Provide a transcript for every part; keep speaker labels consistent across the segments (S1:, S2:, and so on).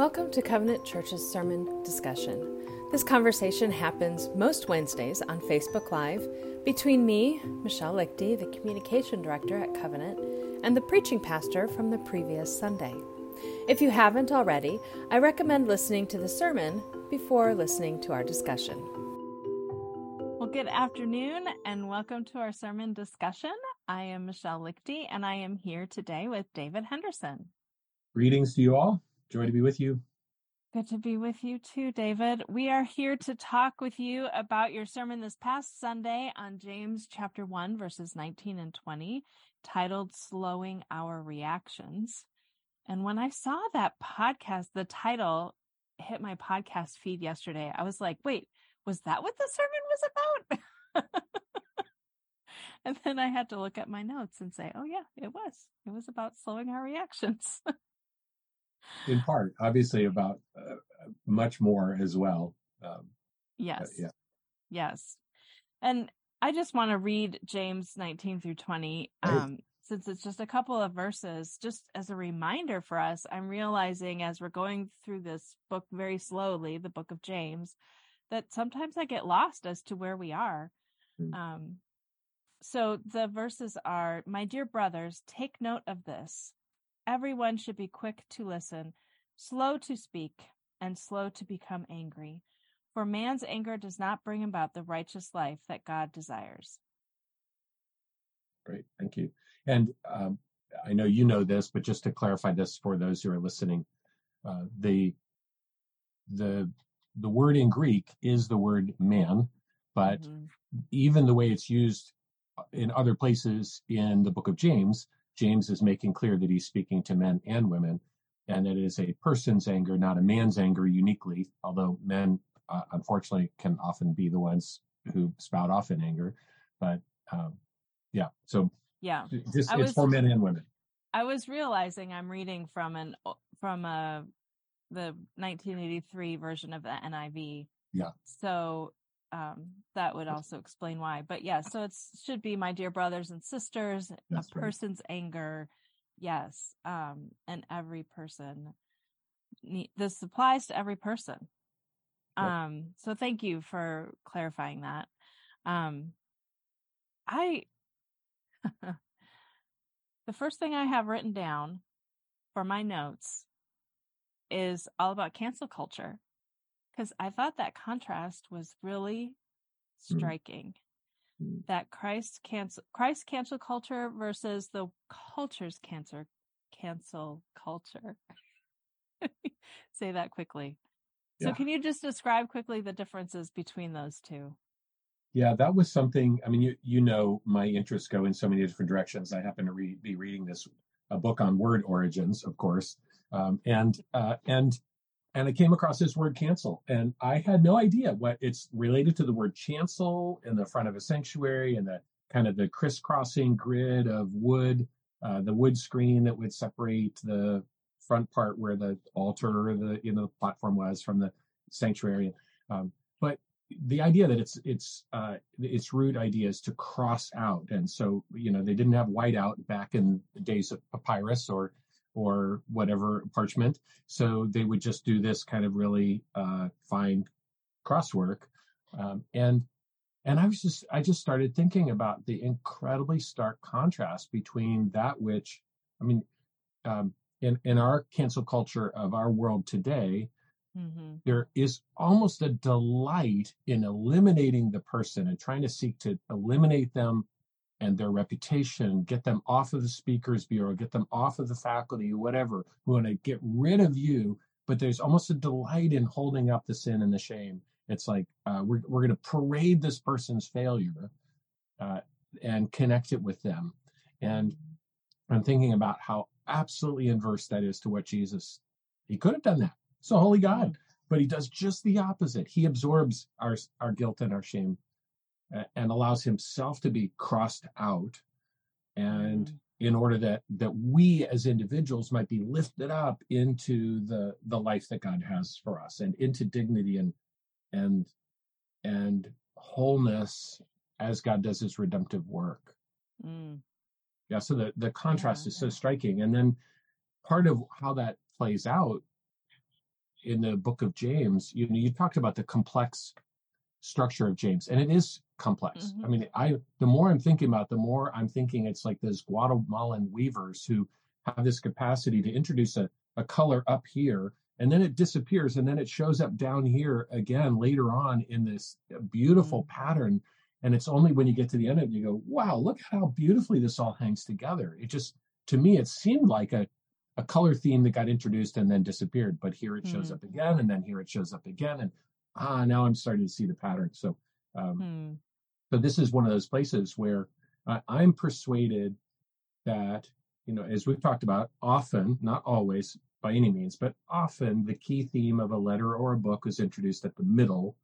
S1: Welcome to Covenant Church's sermon discussion. This conversation happens most Wednesdays on Facebook Live between me, Michelle Lichty, the communication director at Covenant, and the preaching pastor from the previous Sunday. If you haven't already, I recommend listening to the sermon before listening to our discussion. Well, good afternoon and welcome to our sermon discussion. I am Michelle Lichty and I am here today with David Henderson.
S2: Greetings to you all. Joy to be with you.
S1: Good to be with you too, David. We are here to talk with you about your sermon this past Sunday on James chapter 1, verses 19 and 20, titled Slowing Our Reactions. And when I saw that podcast, the title hit my podcast feed yesterday, I was like, wait, was that what the sermon was about? and then I had to look at my notes and say, oh, yeah, it was. It was about slowing our reactions.
S2: in part, obviously about uh, much more as well. Um,
S1: yes. yeah. Yes. And I just want to read James 19 through 20. Um, since it's just a couple of verses, just as a reminder for us, I'm realizing as we're going through this book very slowly, the book of James, that sometimes I get lost as to where we are. Mm. Um, so the verses are, My dear brothers, take note of this. Everyone should be quick to listen, slow to speak, and slow to become angry. For man's anger does not bring about the righteous life that God desires.
S2: Great, thank you. And um, I know you know this, but just to clarify this for those who are listening, uh, the the the word in Greek is the word man, but mm-hmm. even the way it's used in other places in the book of James, James is making clear that he's speaking to men and women, and it is a person's anger, not a man's anger uniquely, although men, uh, unfortunately, can often be the ones who spout off in anger. But um, yeah, so
S1: yeah,
S2: this, it's for men and women.
S1: I was realizing I'm reading from an from a the 1983 version of the NIV.
S2: Yeah.
S1: So um, that would also explain why. But yeah, so it should be my dear brothers and sisters, That's a right. person's anger. Yes. Um, and every person. This applies to every person. Um, so thank you for clarifying that. Um, I, the first thing I have written down for my notes is all about cancel culture because I thought that contrast was really mm. striking. Mm. That Christ cancel Christ cancel culture versus the culture's cancer cancel culture. Say that quickly. Yeah. So can you just describe quickly the differences between those two?
S2: Yeah, that was something. I mean, you you know, my interests go in so many different directions. I happen to re- be reading this a book on word origins, of course, um, and uh, and and I came across this word cancel, and I had no idea what it's related to the word chancel in the front of a sanctuary and the kind of the crisscrossing grid of wood, uh, the wood screen that would separate the front part where the altar or the you know the platform was from the sanctuary. Um, but the idea that it's it's uh, its root idea is to cross out, and so you know they didn't have whiteout back in the days of papyrus or or whatever parchment. So they would just do this kind of really uh, fine crosswork. Um, and and I was just I just started thinking about the incredibly stark contrast between that which I mean um, in in our cancel culture of our world today, mm-hmm. there is almost a delight in eliminating the person and trying to seek to eliminate them and their reputation, get them off of the speakers bureau, get them off of the faculty, whatever. We want to get rid of you, but there's almost a delight in holding up the sin and the shame. It's like uh, we're we're going to parade this person's failure uh, and connect it with them. And I'm thinking about how absolutely inverse that is to what Jesus. He could have done that. So holy God, but he does just the opposite. He absorbs our our guilt and our shame and allows himself to be crossed out and mm-hmm. in order that that we as individuals might be lifted up into the the life that God has for us and into dignity and and and wholeness as God does his redemptive work. Mm. Yeah, so the the contrast yeah. is so striking and then part of how that plays out in the book of James, you know, you talked about the complex structure of James, and it is complex. Mm-hmm. I mean, I the more I'm thinking about, the more I'm thinking it's like those Guatemalan weavers who have this capacity to introduce a, a color up here, and then it disappears, and then it shows up down here again later on in this beautiful mm-hmm. pattern. And it's only when you get to the end of it, you go, wow, look how beautifully this all hangs together. It just, to me, it seemed like a, a color theme that got introduced and then disappeared. But here it shows mm. up again, and then here it shows up again. And ah, now I'm starting to see the pattern. So, um, hmm. So this is one of those places where uh, I'm persuaded that you know, as we've talked about, often, not always by any means, but often the key theme of a letter or a book is introduced at the middle,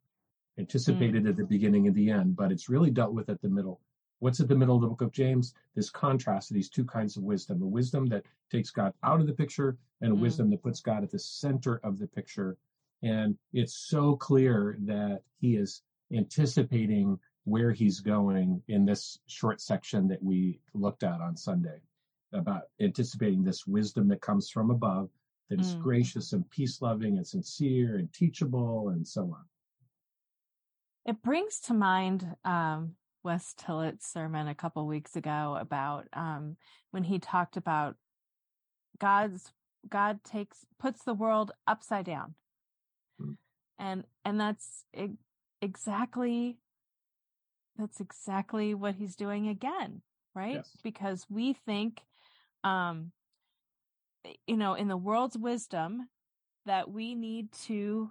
S2: anticipated mm. at the beginning and the end, but it's really dealt with at the middle. What's at the middle of the book of James? This contrast of these two kinds of wisdom a wisdom that takes God out of the picture, and a mm. wisdom that puts God at the center of the picture. And it's so clear that he is anticipating where he's going in this short section that we looked at on Sunday about anticipating this wisdom that comes from above that is mm. gracious and peace loving and sincere and teachable and so on.
S1: It brings to mind um, Wes Tillett's sermon a couple weeks ago about um, when he talked about God's God takes puts the world upside down and and that's exactly that's exactly what he's doing again right yes. because we think um you know in the world's wisdom that we need to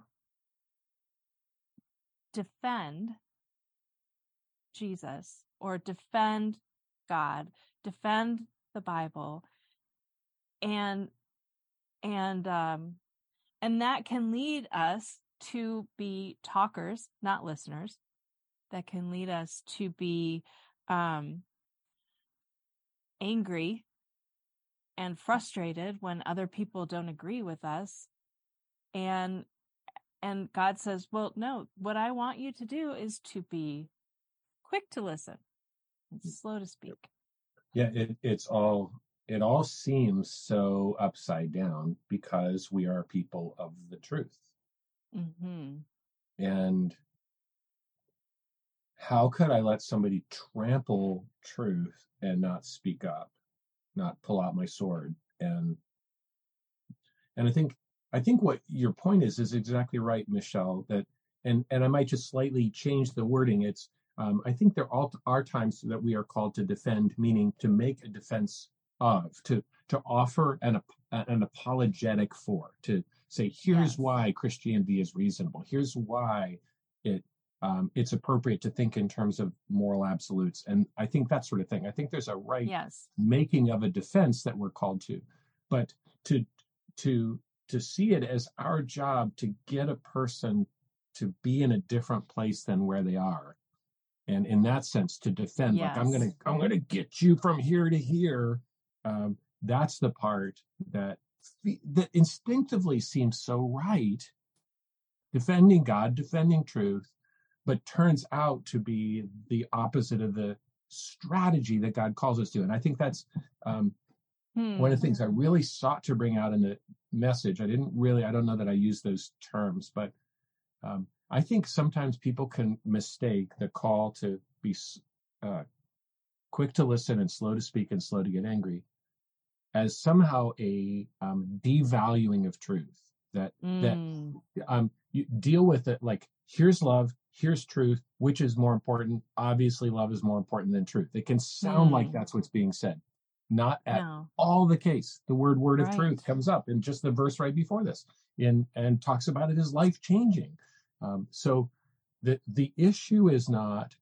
S1: defend Jesus or defend God, defend the Bible, and and um, and that can lead us to be talkers, not listeners. That can lead us to be um, angry and frustrated when other people don't agree with us. And and God says, "Well, no, what I want you to do is to be quick to listen and mm. slow to speak."
S2: Yeah, it, it's all it all seems so upside down because we are people of the truth. Mm-hmm. And how could I let somebody trample truth and not speak up, not pull out my sword? And and I think I think what your point is is exactly right, Michelle. That and and I might just slightly change the wording. It's um, I think there all are times that we are called to defend, meaning to make a defense of, to to offer an an apologetic for, to say here's yes. why Christianity is reasonable. Here's why it um, it's appropriate to think in terms of moral absolutes, and I think that sort of thing. I think there's a right
S1: yes.
S2: making of a defense that we're called to, but to to to see it as our job to get a person to be in a different place than where they are and in that sense to defend yes. like i'm gonna i'm gonna get you from here to here um, that's the part that that instinctively seems so right defending god defending truth but turns out to be the opposite of the strategy that god calls us to and i think that's um, hmm. one of the things i really sought to bring out in the message i didn't really i don't know that i use those terms but um, i think sometimes people can mistake the call to be uh, quick to listen and slow to speak and slow to get angry as somehow a um, devaluing of truth that mm. that um, you deal with it like here's love here's truth which is more important obviously love is more important than truth it can sound mm. like that's what's being said not at no. all the case the word word right. of truth comes up in just the verse right before this in and talks about it as life changing um, so the the issue is not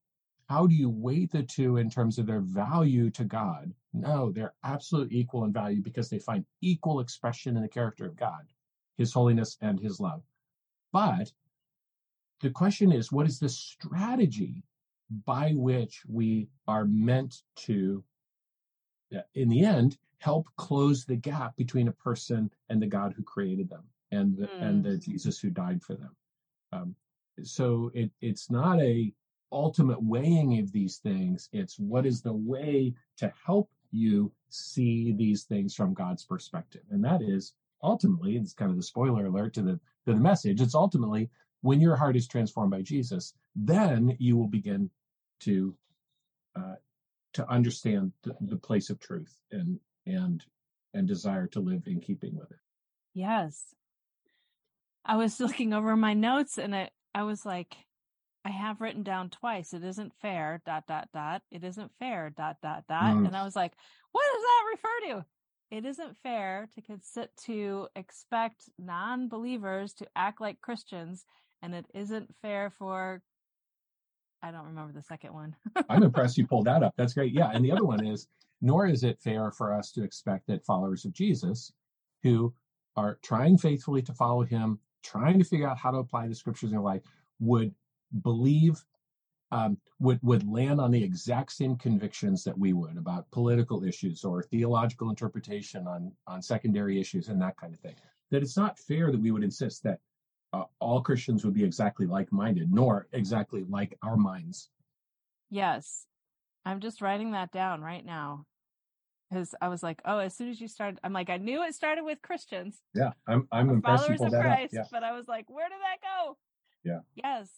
S2: how do you weight the two in terms of their value to God? No, they're absolutely equal in value because they find equal expression in the character of God, His holiness and His love. But the question is, what is the strategy by which we are meant to, in the end, help close the gap between a person and the God who created them and the, mm. and the Jesus who died for them? Um, so it, it's not a ultimate weighing of these things. It's what is the way to help you see these things from God's perspective. And that is ultimately, it's kind of the spoiler alert to the to the message. It's ultimately when your heart is transformed by Jesus, then you will begin to uh, to understand the, the place of truth and and and desire to live in keeping with it.
S1: Yes. I was looking over my notes and I, I was like, I have written down twice, it isn't fair, dot, dot, dot. It isn't fair, dot, dot, dot. Mm. And I was like, what does that refer to? It isn't fair to consider to expect non believers to act like Christians. And it isn't fair for, I don't remember the second one.
S2: I'm impressed you pulled that up. That's great. Yeah. And the other one is, nor is it fair for us to expect that followers of Jesus who are trying faithfully to follow him, trying to figure out how to apply the scriptures in their life, would believe um, would would land on the exact same convictions that we would about political issues or theological interpretation on on secondary issues and that kind of thing. That it's not fair that we would insist that uh, all Christians would be exactly like minded, nor exactly like our minds.
S1: Yes, I'm just writing that down right now because I was like, oh, as soon as you started, I'm like, I knew it started with Christians.
S2: Yeah, I'm I'm impressed
S1: followers
S2: of
S1: Christ,
S2: yeah.
S1: but I was like, where did that go?
S2: Yeah.
S1: Yes.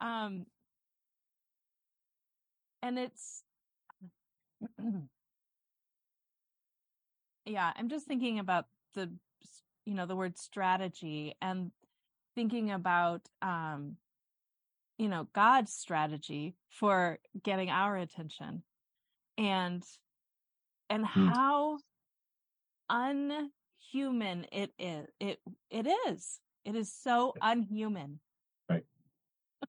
S1: Um. And it's. yeah, I'm just thinking about the, you know, the word strategy and thinking about, um, you know, God's strategy for getting our attention and and mm. how unhuman it is. It it is. It is so unhuman.
S2: Right.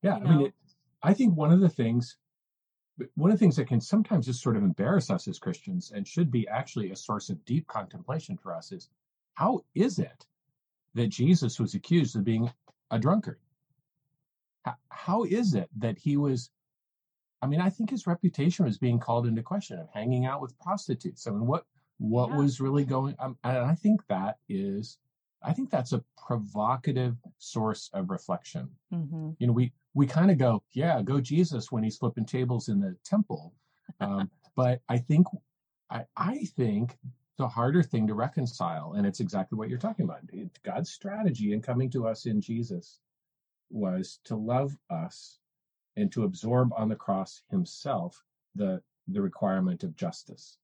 S2: Yeah, you know? I mean, it, I think one of the things, one of the things that can sometimes just sort of embarrass us as Christians and should be actually a source of deep contemplation for us is how is it that Jesus was accused of being a drunkard? how, how is it that he was I mean, I think his reputation was being called into question of hanging out with prostitutes. I mean, what what yeah. was really going? Um, and I think that is, I think that's a provocative source of reflection. Mm-hmm. You know, we we kind of go, yeah, go Jesus when he's flipping tables in the temple, um, but I think I I think the harder thing to reconcile, and it's exactly what you're talking about. God's strategy in coming to us in Jesus was to love us and to absorb on the cross himself the the requirement of justice.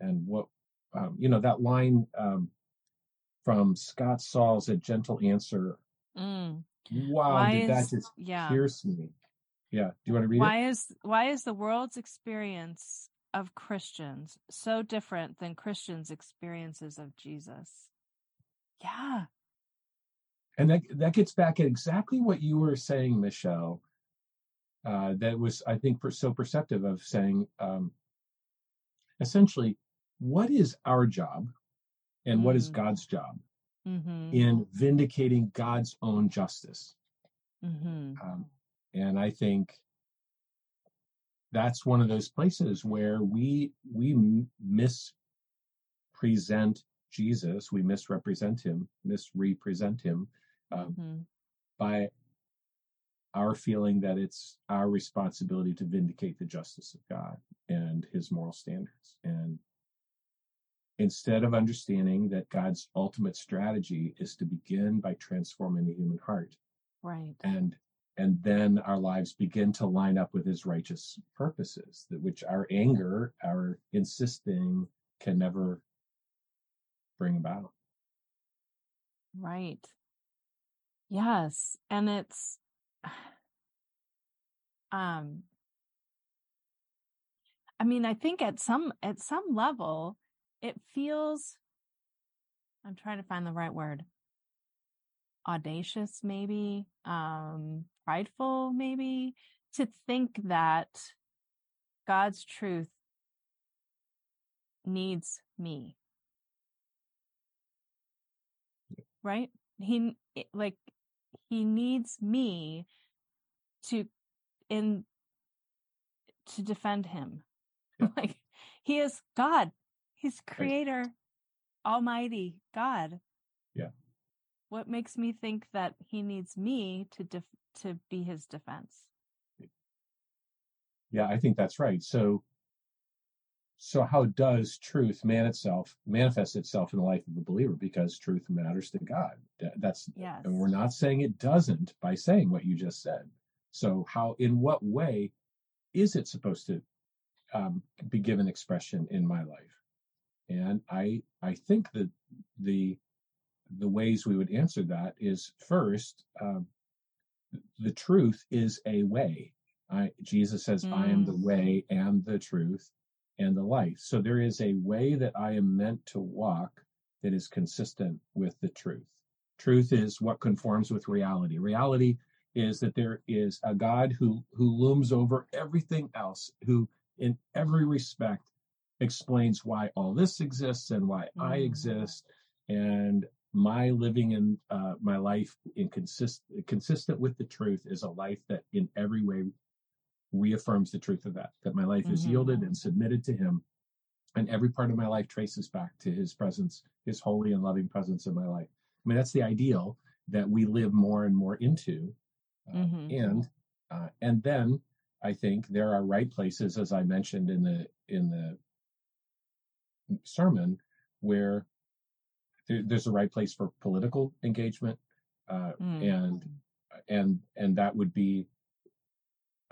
S2: And what um, you know that line um, from Scott Sauls, "A gentle answer." Mm. Wow, why did is, that just yeah. pierce me? Yeah, do you want to read
S1: why is why is the world's experience of Christians so different than Christians' experiences of Jesus? Yeah.
S2: And that that gets back at exactly what you were saying, Michelle, uh, that was, I think, so perceptive of saying, um, essentially, what is our job and mm. what is mm. God's job mm-hmm. in vindicating God's own justice? Mm-hmm. Um, and I think that's one of those places where we we mispresent Jesus, we misrepresent him, misrepresent him um, mm-hmm. by our feeling that it's our responsibility to vindicate the justice of God and his moral standards. And instead of understanding that God's ultimate strategy is to begin by transforming the human heart.
S1: Right.
S2: And and then our lives begin to line up with his righteous purposes, that which our anger, our insisting can never bring about.
S1: Right. Yes. And it's um I mean, I think at some at some level it feels I'm trying to find the right word. Audacious maybe, um prideful maybe to think that God's truth needs me. Right? He like he needs me to in to defend him. Yeah. like he is God. He's creator, right. almighty God. What makes me think that he needs me to def- to be his defense?
S2: Yeah, I think that's right. So so how does truth man itself manifest itself in the life of a believer because truth matters to god that's
S1: yes.
S2: and we're not saying it doesn't by saying what you just said so how in what way is it supposed to um, be given expression in my life and i i think that the the ways we would answer that is first um, the truth is a way I, jesus says mm. i am the mm. way and the truth and the life. So there is a way that I am meant to walk that is consistent with the truth. Truth is what conforms with reality. Reality is that there is a God who who looms over everything else, who in every respect explains why all this exists and why mm. I exist, and my living in uh, my life in consist consistent with the truth is a life that in every way reaffirms the truth of that, that my life mm-hmm. is yielded and submitted to Him. And every part of my life traces back to His presence, His holy and loving presence in my life. I mean, that's the ideal that we live more and more into. Uh, mm-hmm. And uh, and then I think there are right places, as I mentioned in the in the sermon, where there, there's a right place for political engagement, uh, mm. and and and that would be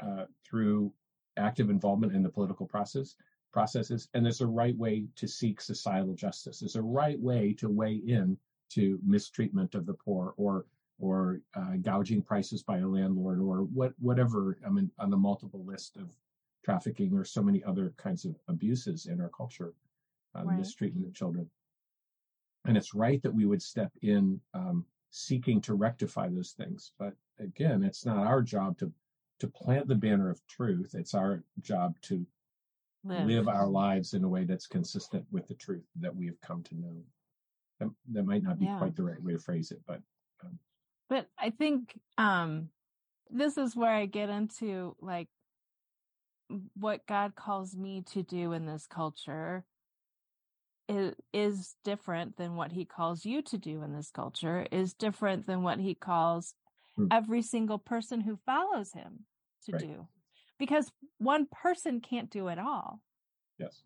S2: uh, through active involvement in the political process processes and there's a right way to seek societal justice there's a right way to weigh in to mistreatment of the poor or or uh, gouging prices by a landlord or what whatever i mean on the multiple list of trafficking or so many other kinds of abuses in our culture uh, right. mistreatment of children and it's right that we would step in um, seeking to rectify those things but again it's not our job to to plant the banner of truth. It's our job to live, live our lives in a way that's consistent with the truth that we have come to know. That, that might not be yeah. quite the right way to phrase it, but. Um,
S1: but I think um, this is where I get into like what God calls me to do in this culture is, is different than what he calls you to do in this culture, is different than what he calls Hmm. every single person who follows him to right. do because one person can't do it all.
S2: Yes.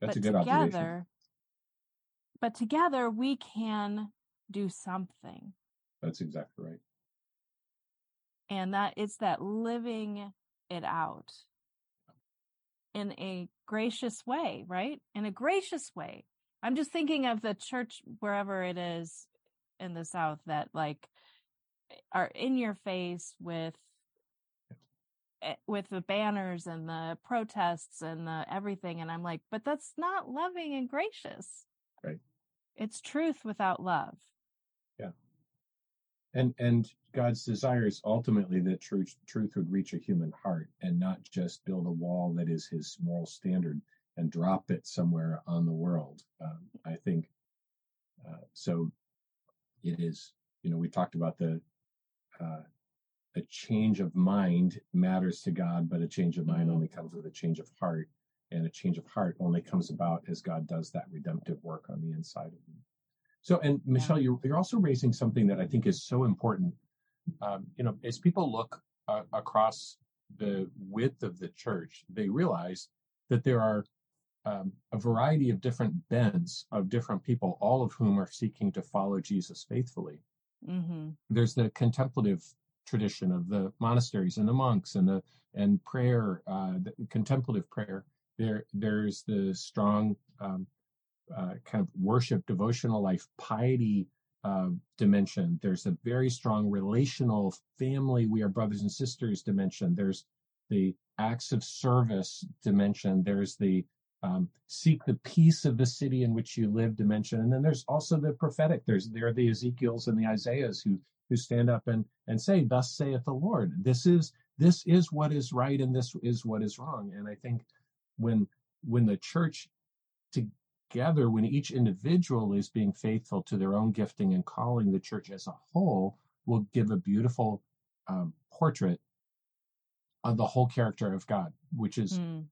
S2: That's
S1: but
S2: a good
S1: together,
S2: observation.
S1: But together we can do something.
S2: That's exactly right.
S1: And that it's that living it out in a gracious way, right? In a gracious way. I'm just thinking of the church wherever it is in the South that like are in your face with eh, with the banners and the protests and the everything and i'm like but that's not loving and gracious.
S2: Right.
S1: It's truth without love.
S2: Yeah. And and god's desire is ultimately that truth truth would reach a human heart and not just build a wall that is his moral standard and drop it somewhere on the world um, i think uh, so it is you know we talked about the uh, a change of mind matters to God, but a change of mind only comes with a change of heart. And a change of heart only comes about as God does that redemptive work on the inside of you. So, and Michelle, you're, you're also raising something that I think is so important. Um, you know, as people look uh, across the width of the church, they realize that there are um, a variety of different bends of different people, all of whom are seeking to follow Jesus faithfully. Mm-hmm. There's the contemplative tradition of the monasteries and the monks and the and prayer, uh, the contemplative prayer. There, there's the strong um, uh, kind of worship, devotional life, piety uh, dimension. There's a very strong relational family. We are brothers and sisters dimension. There's the acts of service dimension. There's the um, seek the peace of the city in which you live dimension. And then there's also the prophetic. There's there are the Ezekiels and the Isaiahs who who stand up and and say, "Thus saith the Lord." This is this is what is right and this is what is wrong. And I think when when the church together, when each individual is being faithful to their own gifting and calling, the church as a whole will give a beautiful um, portrait of the whole character of God, which is mm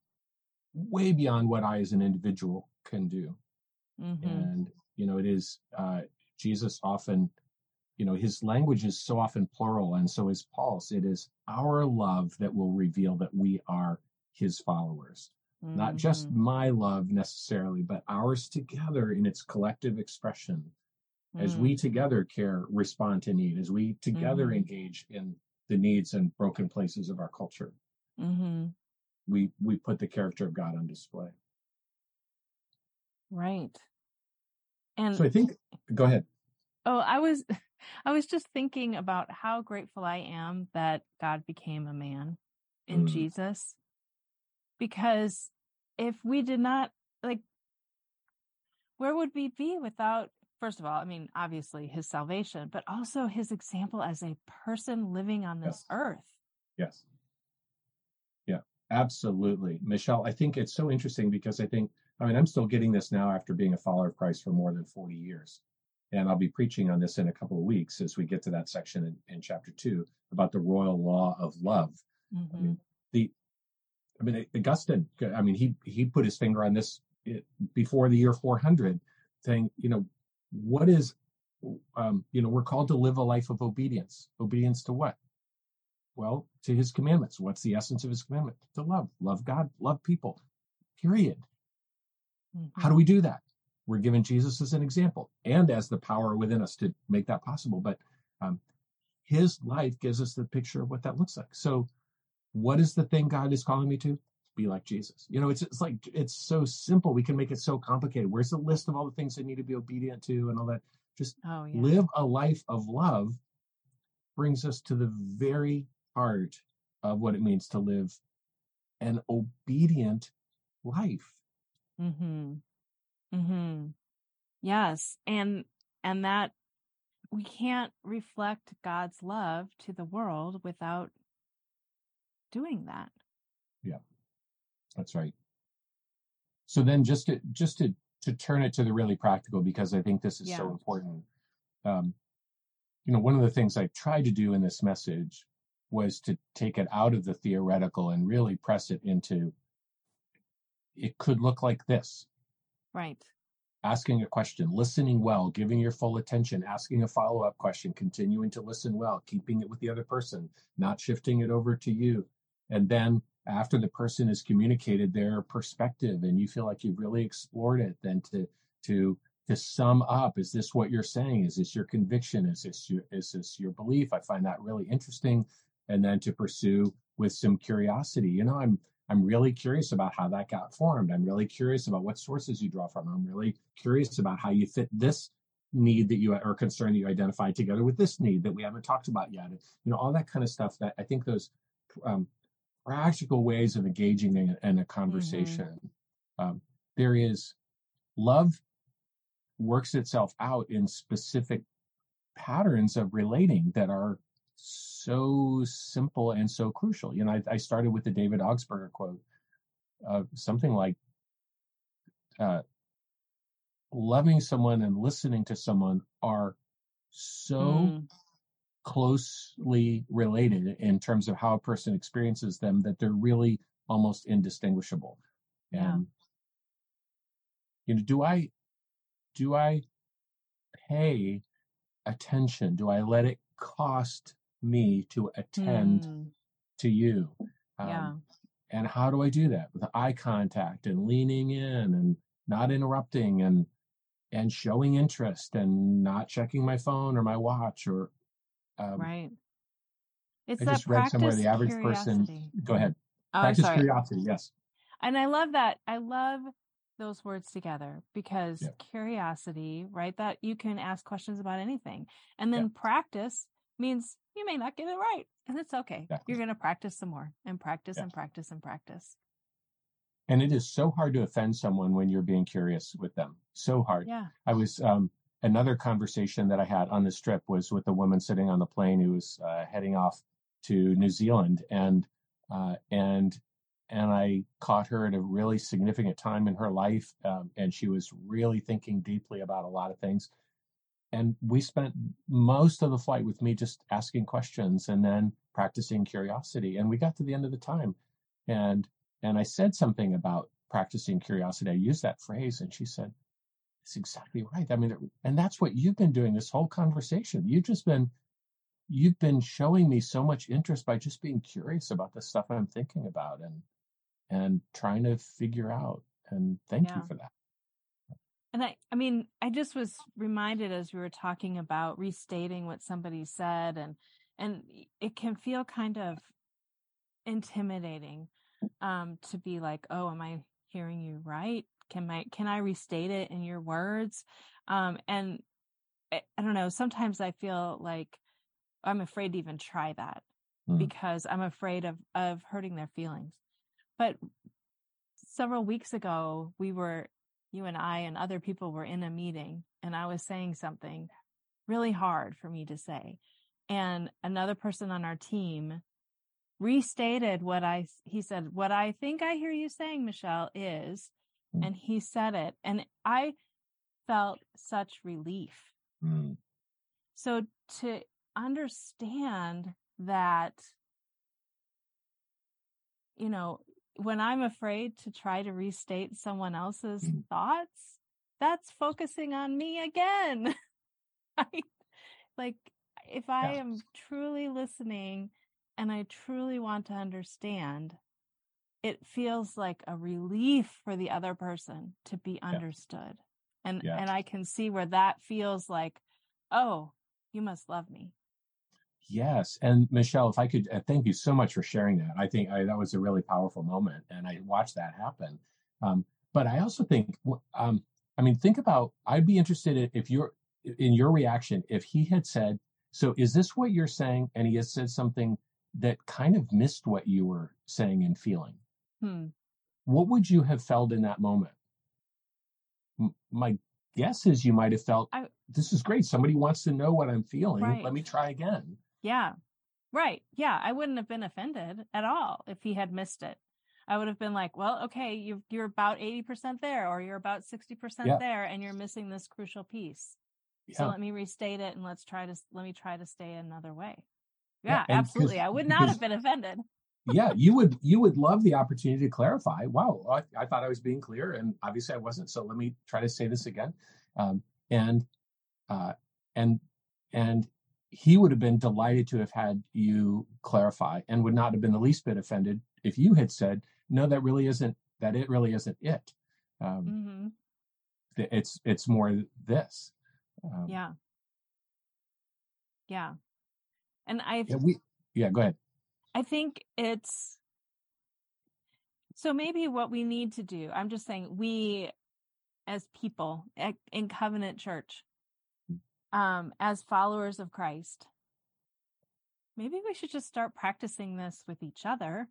S2: way beyond what I as an individual can do. Mm-hmm. And, you know, it is, uh, Jesus often, you know, his language is so often plural, and so is Paul's. It is our love that will reveal that we are his followers. mm-hmm. not just mm-hmm. my love necessarily, but ours together in its collective expression. Mm-hmm. As we mm. together care, respond to need, as we together mm-hmm. engage in the needs and broken places of our culture, mm-hmm. We we put the character of God on display.
S1: Right. And
S2: so I think, go ahead.
S1: Oh, I was, I was just thinking about how grateful I am that God became a man in mm. Jesus. Because if we did not, like, where would we be without, first of all, I mean, obviously his salvation, but also his example as a person living on this yes. earth?
S2: Yes. Absolutely. Michelle, I think it's so interesting because I think I mean, I'm still getting this now after being a follower of Christ for more than 40 years. And I'll be preaching on this in a couple of weeks as we get to that section in, in chapter two about the royal law of love. Mm-hmm. I mean, the, I mean, Augustine, I mean, he, he put his finger on this eh, before the year 400 saying, you know, what is, um, you know, we're called to live a life of obedience. Obedience to what? Well, to his commandments. What's the essence of his commandment? To love, love God, love people, period. Mm-hmm. How do we do that? We're given Jesus as an example and as the power within us to make that possible. But um, his life gives us the picture of what that looks like. So, what is the thing God is calling me to? Be like Jesus. You know, it's it's like it's so simple. We can make it so complicated. Where's the list of all the things I need to be obedient to and all that? Just oh, yeah. live a life of love brings us to the very heart of what it means to live an obedient life.
S1: Mhm. Mhm. Yes. And and that we can't reflect God's love to the world without doing that.
S2: Yeah. That's right. So then just to just to to turn it to the really practical because I think this is so important. Um, you know, one of the things I tried to do in this message was to take it out of the theoretical and really press it into it could look like this.
S1: Right.
S2: Asking a question, listening well, giving your full attention, asking a follow up question, continuing to listen well, keeping it with the other person, not shifting it over to you. And then after the person has communicated their perspective and you feel like you've really explored it, then to, to, to sum up, is this what you're saying? Is this your conviction? Is this your, is this your belief? I find that really interesting. And then to pursue with some curiosity. You know, I'm I'm really curious about how that got formed. I'm really curious about what sources you draw from. I'm really curious about how you fit this need that you or concern that you identified together with this need that we haven't talked about yet. You know, all that kind of stuff. That I think those um, practical ways of engaging in, in a conversation. Mm-hmm. Um, there is love works itself out in specific patterns of relating that are so simple and so crucial. You know, I, I started with the David Augsburger quote, uh, something like, uh, loving someone and listening to someone are so mm. closely related in terms of how a person experiences them that they're really almost indistinguishable. Yeah. And, you know, do I, do I pay attention? Do I let it cost me to attend mm. to you. Um, yeah. And how do I do that? With eye contact and leaning in and not interrupting and and showing interest and not checking my phone or my watch or
S1: um, right.
S2: It's I just read somewhere the average curiosity. person. Go ahead. Oh, practice curiosity. Yes.
S1: And I love that. I love those words together because yeah. curiosity, right? That you can ask questions about anything, and then yeah. practice means you may not get it right and it's okay. Exactly. you're going to practice some more and practice and practice and practice.
S2: And it is so hard to offend someone when you're being curious with them so hard.
S1: Yeah.
S2: I was um, another conversation that i had on this trip was with a woman sitting on the plane who was uh, heading off to new zealand and uh, and and i caught her at a really significant time in her life um, and she was really thinking deeply about a lot of things and we spent most of the flight with me just asking questions and then practicing curiosity and we got to the end of the time and and i said something about practicing curiosity i used that phrase and she said it's exactly right i mean and that's what you've been doing this whole conversation you've just been you've been showing me so much interest by just being curious about the stuff i'm thinking about and and trying to figure out. And thank
S1: Yeah.
S2: you for that.
S1: And I, I mean, I just was reminded as we were talking about restating what somebody said and, and it can feel kind of intimidating, um, to be like, oh, am I hearing you right? Can I, can I restate it in your words? Um, and I, I don't know, sometimes I feel like I'm afraid to even try that
S2: Mm.
S1: because I'm afraid of, of hurting their feelings. But several weeks ago, we were, you and I and other people were in a meeting and I was saying something really hard for me to say. And another person on our team restated what I, he said, what I think I hear you saying, Michelle, is,
S2: Mm.
S1: and he said it. And I felt such relief.
S2: Mm.
S1: So to understand that, you know, when I'm afraid to try to restate someone else's
S2: Mhm.
S1: thoughts, that's focusing on me again. Like if I
S2: Yeah.
S1: am truly listening and I truly want to understand, it feels like a relief for the other person to be understood. And and I can see where that feels like, oh, you must love me.
S2: Yes, and Michelle, if I could, uh, thank you so much for sharing that. I think I, that was a really powerful moment, and I watched that happen. Um, but I also think, um, I mean, think about. I'd be interested in, if you're in your reaction if he had said, "So is this what you're saying?" and he has said something that kind of missed what you were saying and feeling.
S1: Hmm.
S2: What would you have felt in that moment? M- my guess is you might have felt,
S1: I-
S2: "This is great. Somebody wants to know what I'm feeling.
S1: Right.
S2: Let me try again."
S1: Yeah. Right. Yeah. I wouldn't have been offended at all if he had missed it. I would have been like, well, okay, you you're about 80% there or you're about 60%
S2: Yeah.
S1: there and you're missing this crucial piece. So let me restate it and let's try to let me try to stay another way.
S2: Yeah,
S1: Yeah, absolutely. I would not have been offended.
S2: yeah, you would you would love the opportunity to clarify. Wow, I, I thought I was being clear, and obviously I wasn't. So let me try to say this again. Um, and uh, and and he would have been delighted to have had you clarify, and would not have been the least bit offended if you had said, "No, that really isn't. That it really isn't it. Um,
S1: hmm
S2: It's it's more this." Um,
S1: Yeah. Yeah. And I
S2: yeah, we yeah. Go ahead.
S1: I think it's so maybe what we need to do, I'm just saying we as people at, in covenant church, um, as followers of Christ, maybe we should just start practicing this with each other.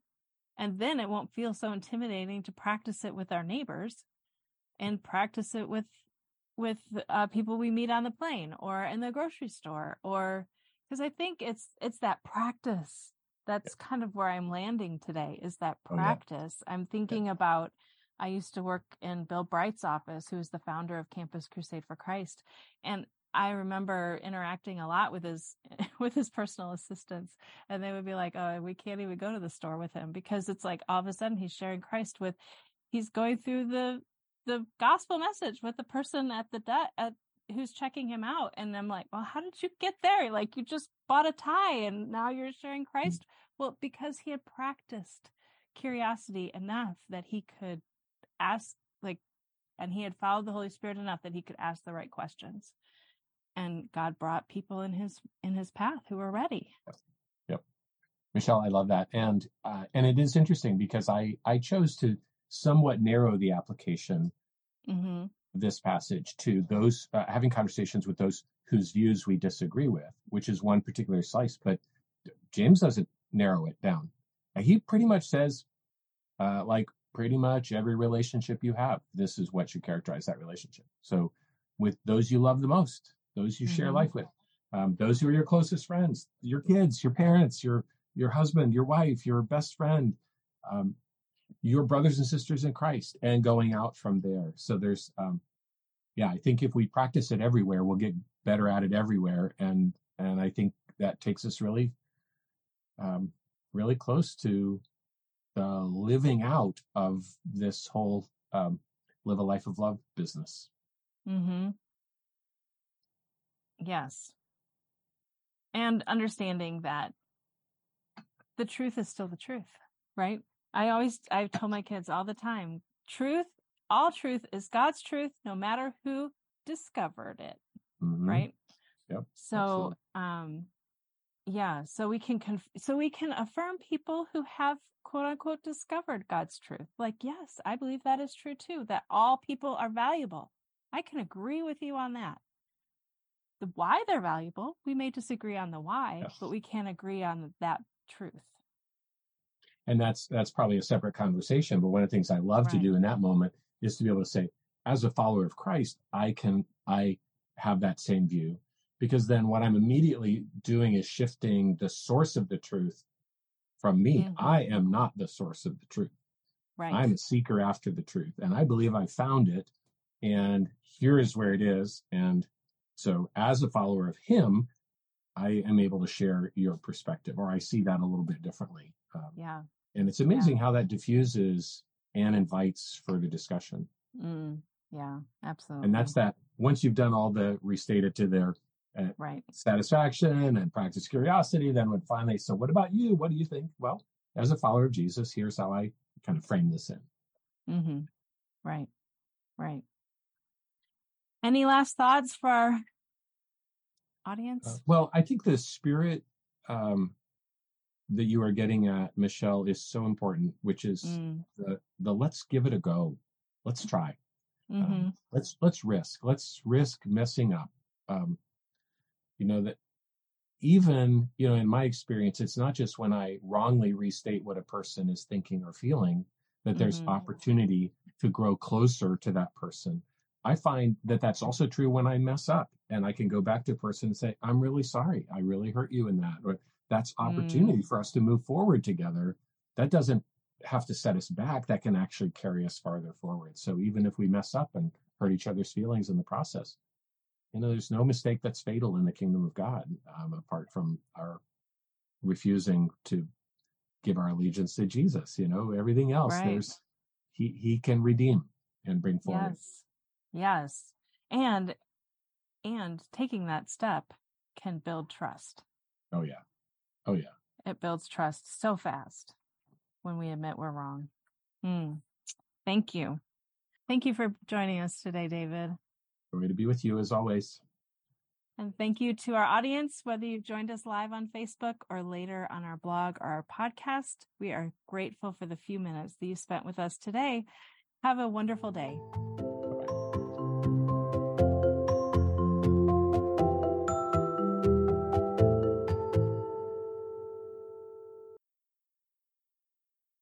S1: And then it won't feel so intimidating to practice it with our neighbors and practice it with, with uh, people we meet on the plane or in the grocery store or, because I think it's, it's that practice that's kind of where I'm landing today is that
S2: Oh, yeah.
S1: practice. I'm thinking about I used to work in Bill Bright's office, who is the founder of Campus Crusade for Christ. And I remember interacting a lot with his with his personal assistants and they would be like, "Oh, we can't even go to the store with him because it's like all of a sudden he's sharing Christ with he's going through the the gospel message with the person at the de- at who's checking him out and I'm like, "Well, how did you get there? Like you just bought a tie and now you're sharing mm. Christ?" Well, because he had practiced curiosity enough that he could ask like and he had followed the Holy Spirit enough that he could ask the right questions. And God brought people in his in his path who were ready. Yep.
S2: Michelle, I love that, and uh, and it is interesting because I I chose to somewhat narrow the application
S1: hmm
S2: this passage to those uh, having conversations with those whose views we disagree with, which is one particular slice. But James doesn't narrow it down. He pretty much says, uh, like pretty much every relationship you have, this is what should characterize that relationship. So with those you love the most, those you share
S1: Mhm.
S2: life with, um, those who are your closest friends, your kids, your parents, your your husband, your wife, your best friend, um, your brothers and sisters in Christ, and going out from there. So there's, um, yeah, I think if we practice it everywhere, we'll get better at it everywhere, and and I think that takes us really, um, really close to the living out of this whole um, live a life of love business.
S1: hmm Yes. And understanding that the truth is still the truth, right? I always, I've told my kids all the time, truth, all truth is God's truth, no matter who discovered it. Mm-hmm. Right.
S2: Yep.
S1: So, absolutely. um, yeah, so we can conf- so we can affirm people who have quote unquote discovered God's truth. Like, yes, I believe that is true too, that all people are valuable. I can agree with you on that. The why they're valuable, we may disagree on the why, yes. but we can agree on that truth.
S2: And that's that's probably a separate conversation, but one of the things I love right. to do in that moment is to be able to say as a follower of Christ, I can I have that same view because then what I'm immediately doing is shifting the source of the truth from me. Mm-hmm. I am not the source of the truth.
S1: Right.
S2: I'm a seeker after the truth, and I believe I found it, and here is where it is. And so, as a follower of Him, I am able to share your perspective, or I see that a little bit differently.
S1: Um, yeah.
S2: And it's amazing yeah. how that diffuses and invites further discussion.
S1: Mm, yeah, absolutely.
S2: And that's that. Once you've done all the restate it to their
S1: right.
S2: satisfaction and practice curiosity. Then when finally, so what about you? What do you think? Well, as a follower of Jesus, here's how I kind of frame this in.
S1: Mm-hmm. Right. Right. Any last thoughts for our audience? Uh,
S2: well, I think the spirit um, that you are getting at, Michelle, is so important, which is mm. the the let's give it a go, let's try, um, mm-hmm. um, let's let's risk, let's risk messing up. Um, you know that even you know in my experience it's not just when i wrongly restate what a person is thinking or feeling that there's mm-hmm. opportunity to grow closer to that person i find that that's also true when i mess up and i can go back to a person and say i'm really sorry i really hurt you in that or that's opportunity mm. for us to move forward together that doesn't have to set us back that can actually carry us farther forward so even if we mess up and hurt each other's feelings in the process you know, there's no mistake that's fatal in the kingdom of God, um, apart from our refusing to give our allegiance to Jesus. You know, everything else, right. there's he he can redeem and bring forward.
S1: Yes, yes, and and taking that step can build trust.
S2: Oh yeah, oh yeah.
S1: It builds trust so fast when we admit we're wrong. Hmm. Thank you. Thank you for joining us today, David.
S2: Joy to be with you as always.
S1: And thank you to our audience, whether you've joined us live on Facebook or later on our blog or our podcast. We are grateful for the few minutes that you spent with us today. Have a wonderful day.